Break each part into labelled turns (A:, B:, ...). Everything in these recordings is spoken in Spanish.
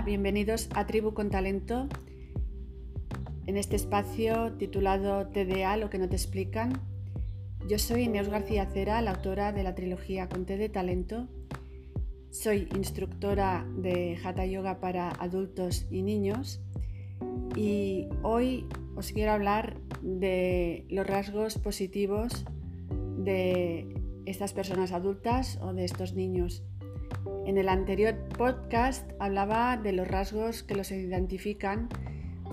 A: Bienvenidos a Tribu con Talento. En este espacio titulado TDA, lo que no te explican. Yo soy Neus García Cera, la autora de la trilogía Conte de Talento. Soy instructora de Hatha Yoga para adultos y niños y hoy os quiero hablar de los rasgos positivos de estas personas adultas o de estos niños. En el anterior podcast hablaba de los rasgos que los identifican,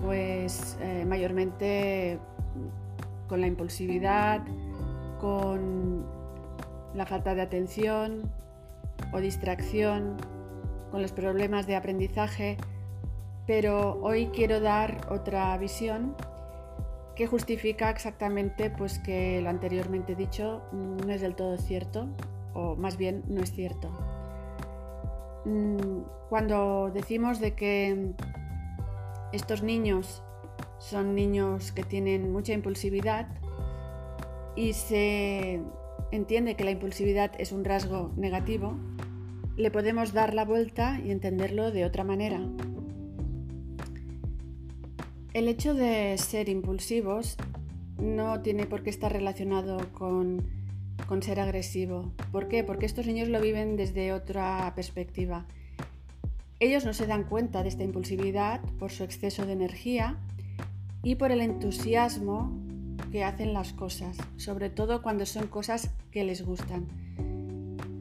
A: pues eh, mayormente con la impulsividad, con la falta de atención o distracción, con los problemas de aprendizaje, pero hoy quiero dar otra visión que justifica exactamente pues que lo anteriormente dicho no es del todo cierto o más bien no es cierto. Mm, cuando decimos de que estos niños son niños que tienen mucha impulsividad y se entiende que la impulsividad es un rasgo negativo, le podemos dar la vuelta y entenderlo de otra manera. El hecho de ser impulsivos no tiene por qué estar relacionado con con ser agresivo. ¿Por qué? Porque estos niños lo viven desde otra perspectiva. Ellos no se dan cuenta de esta impulsividad por su exceso de energía y por el entusiasmo que hacen las cosas, sobre todo cuando son cosas que les gustan.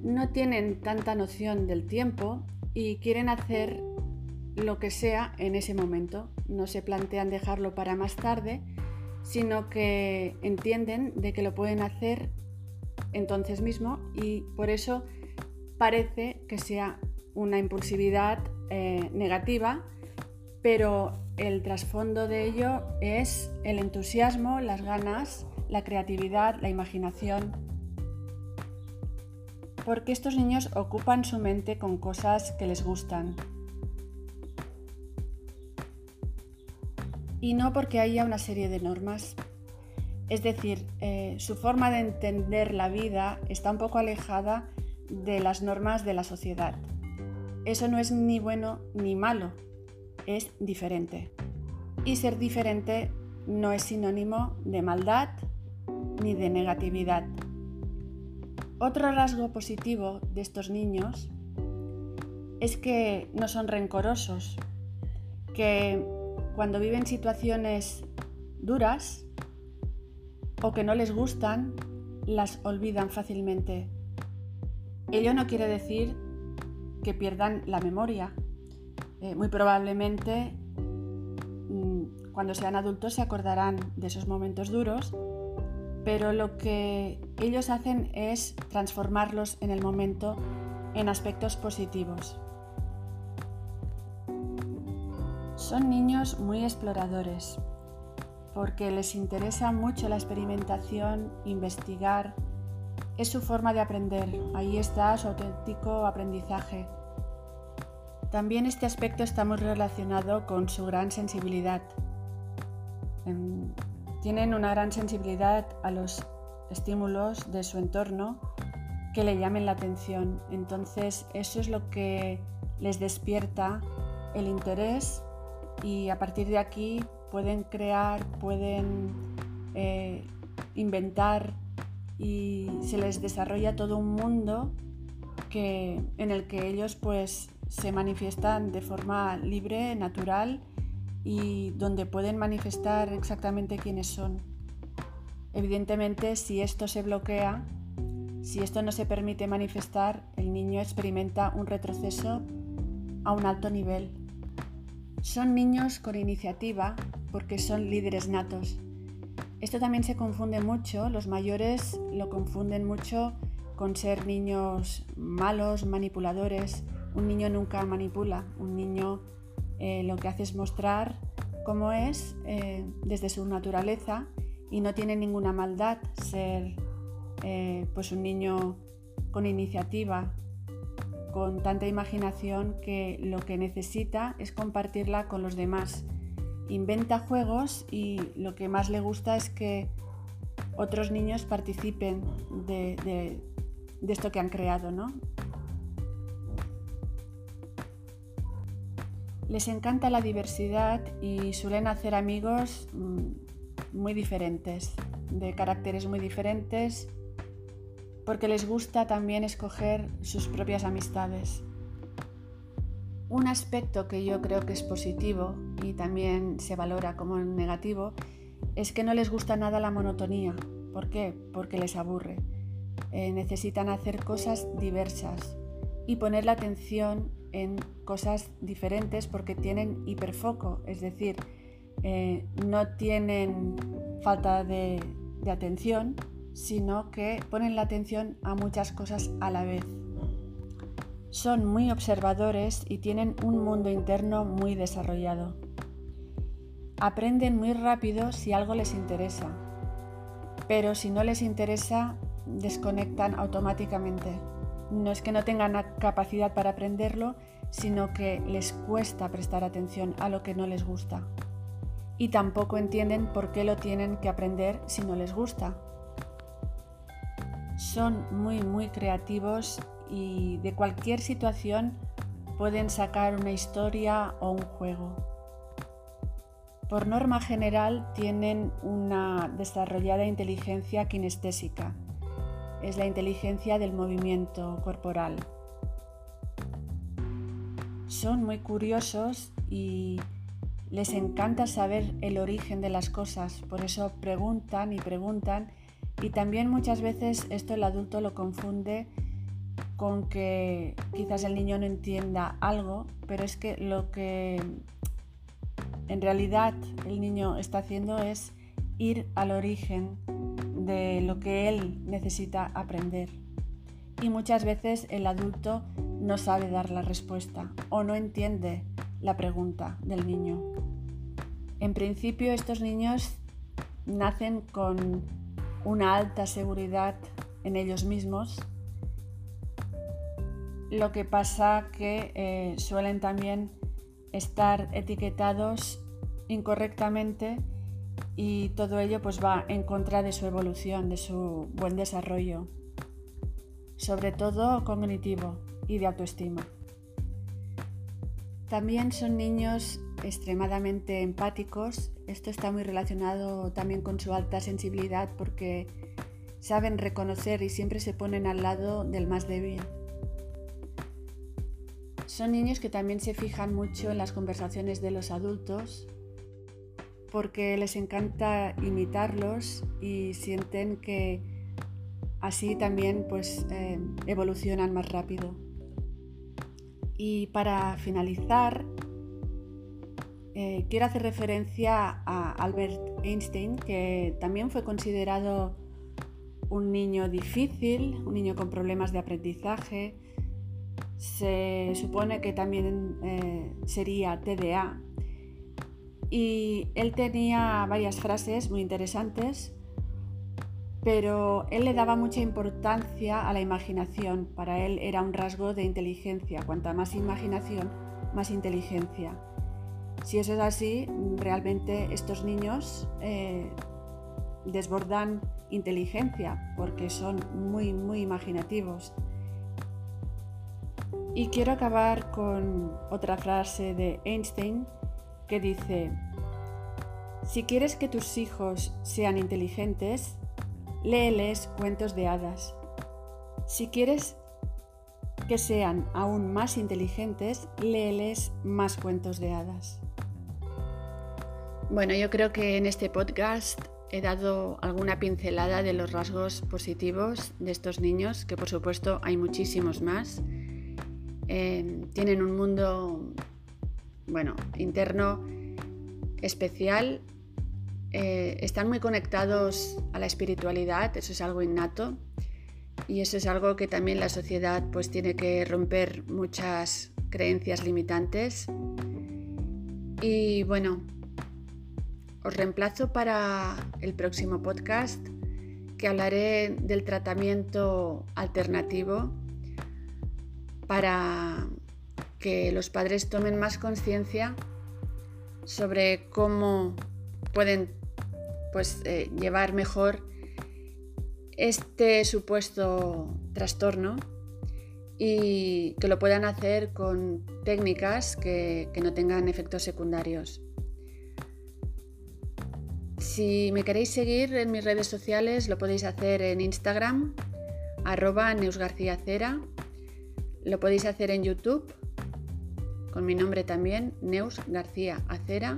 A: No tienen tanta noción del tiempo y quieren hacer lo que sea en ese momento. No se plantean dejarlo para más tarde, sino que entienden de que lo pueden hacer entonces mismo y por eso parece que sea una impulsividad eh, negativa, pero el trasfondo de ello es el entusiasmo, las ganas, la creatividad, la imaginación. Porque estos niños ocupan su mente con cosas que les gustan. Y no porque haya una serie de normas es decir, eh, su forma de entender la vida está un poco alejada de las normas de la sociedad. Eso no es ni bueno ni malo, es diferente. Y ser diferente no es sinónimo de maldad ni de negatividad. Otro rasgo positivo de estos niños es que no son rencorosos, que cuando viven situaciones duras, o que no les gustan, las olvidan fácilmente. Ello no quiere decir que pierdan la memoria. Eh, muy probablemente mm, cuando sean adultos se acordarán de esos momentos duros, pero lo que ellos hacen es transformarlos en el momento en aspectos positivos. Son niños muy exploradores, porque les interesa mucho la experimentación, investigar. Es su forma de aprender, ahí está su auténtico aprendizaje. También este aspecto está muy relacionado con su gran sensibilidad. Tienen una gran sensibilidad a los estímulos de su entorno que le llamen la atención. Entonces eso es lo que les despierta el interés y a partir de aquí pueden crear, pueden eh, inventar y se les desarrolla todo un mundo que, en el que ellos pues se manifiestan de forma libre, natural y donde pueden manifestar exactamente quiénes son. Evidentemente, si esto se bloquea, si esto no se permite manifestar, el niño experimenta un retroceso a un alto nivel. Son niños con iniciativa porque son líderes natos. Esto también se confunde mucho, los mayores lo confunden mucho con ser niños malos, manipuladores. Un niño nunca manipula, un niño eh, lo que hace es mostrar cómo es eh, desde su naturaleza y no tiene ninguna maldad ser eh, pues un niño con iniciativa, con tanta imaginación que lo que necesita es compartirla con los demás inventa juegos y lo que más le gusta es que otros niños participen de, esto que han creado, ¿no? Les encanta la diversidad y suelen hacer amigos mm, muy diferentes, de caracteres muy diferentes, porque les gusta también escoger sus propias amistades. Un aspecto que yo creo que es positivo y también se valora como negativo es que no les gusta nada la monotonía. ¿Por qué? Porque les aburre. Eh, necesitan hacer cosas diversas y poner la atención en cosas diferentes porque tienen hiperfoco, es decir, eh, no tienen falta de atención, sino que ponen la atención a muchas cosas a la vez. Son muy observadores y tienen un mundo interno muy desarrollado. Aprenden muy rápido si algo les interesa, pero si no les interesa, desconectan automáticamente. No es que no tengan la capacidad para aprenderlo, sino que les cuesta prestar atención a lo que no les gusta. Y tampoco entienden por qué lo tienen que aprender si no les gusta. Son muy, muy creativos y de cualquier situación pueden sacar una historia o un juego. Por norma general tienen una desarrollada inteligencia kinestésica. Es la inteligencia del movimiento corporal. Son muy curiosos y les encanta saber el origen de las cosas, por eso preguntan y preguntan y también muchas veces esto el adulto lo confunde con que quizás el niño no entienda algo, pero es que lo que en realidad el niño está haciendo es ir al origen de lo que él necesita aprender. Y muchas veces el adulto no sabe dar la respuesta o no entiende la pregunta del niño. En principio estos niños nacen con una alta seguridad en ellos mismos lo que pasa que eh, suelen también estar etiquetados incorrectamente y todo ello pues va en contra de su evolución, de su buen desarrollo, sobre todo cognitivo y de autoestima. También son niños extremadamente empáticos. Esto está muy relacionado también con su alta sensibilidad porque saben reconocer y siempre se ponen al lado del más débil. Son niños que también se fijan mucho en las conversaciones de los adultos porque les encanta imitarlos y sienten que así también pues eh, evolucionan más rápido. Y para finalizar, eh, quiero hacer referencia a Albert Einstein, que también fue considerado un niño difícil, un niño con problemas de aprendizaje, se supone que también eh, sería TDA. Y él tenía varias frases muy interesantes, pero él le daba mucha importancia a la imaginación. Para él era un rasgo de inteligencia. Cuanta más imaginación, más inteligencia. Si eso es así, realmente estos niños eh, desbordan inteligencia porque son muy, muy imaginativos. Y quiero acabar con otra frase de Einstein que dice, si quieres que tus hijos sean inteligentes, léeles cuentos de hadas. Si quieres que sean aún más inteligentes, léeles más cuentos de hadas. Bueno, yo creo que en este podcast he dado alguna pincelada de los rasgos positivos de estos niños, que por supuesto hay muchísimos más. Eh, tienen un mundo, bueno, interno especial. Eh, están muy conectados a la espiritualidad, eso es algo innato. Y eso es algo que también la sociedad pues tiene que romper muchas creencias limitantes. Y bueno, os reemplazo para el próximo podcast que hablaré del tratamiento alternativo para que los padres tomen más conciencia sobre cómo pueden pues, eh, llevar mejor este supuesto trastorno y que lo puedan hacer con técnicas que, no tengan efectos secundarios. Si me queréis seguir en mis redes sociales lo podéis hacer en Instagram, arroba neusgarciacera, lo podéis hacer en YouTube, con mi nombre también, Neus García Acera,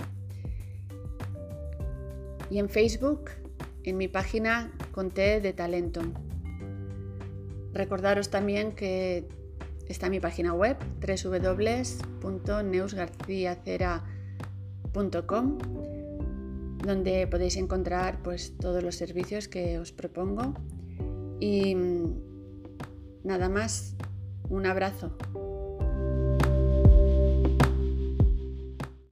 A: y en Facebook, en mi página Conté de Talento. Recordaros también que está mi página web www.neusgarciacera.com donde podéis encontrar pues, todos los servicios que os propongo. Y mm, nada más, un abrazo.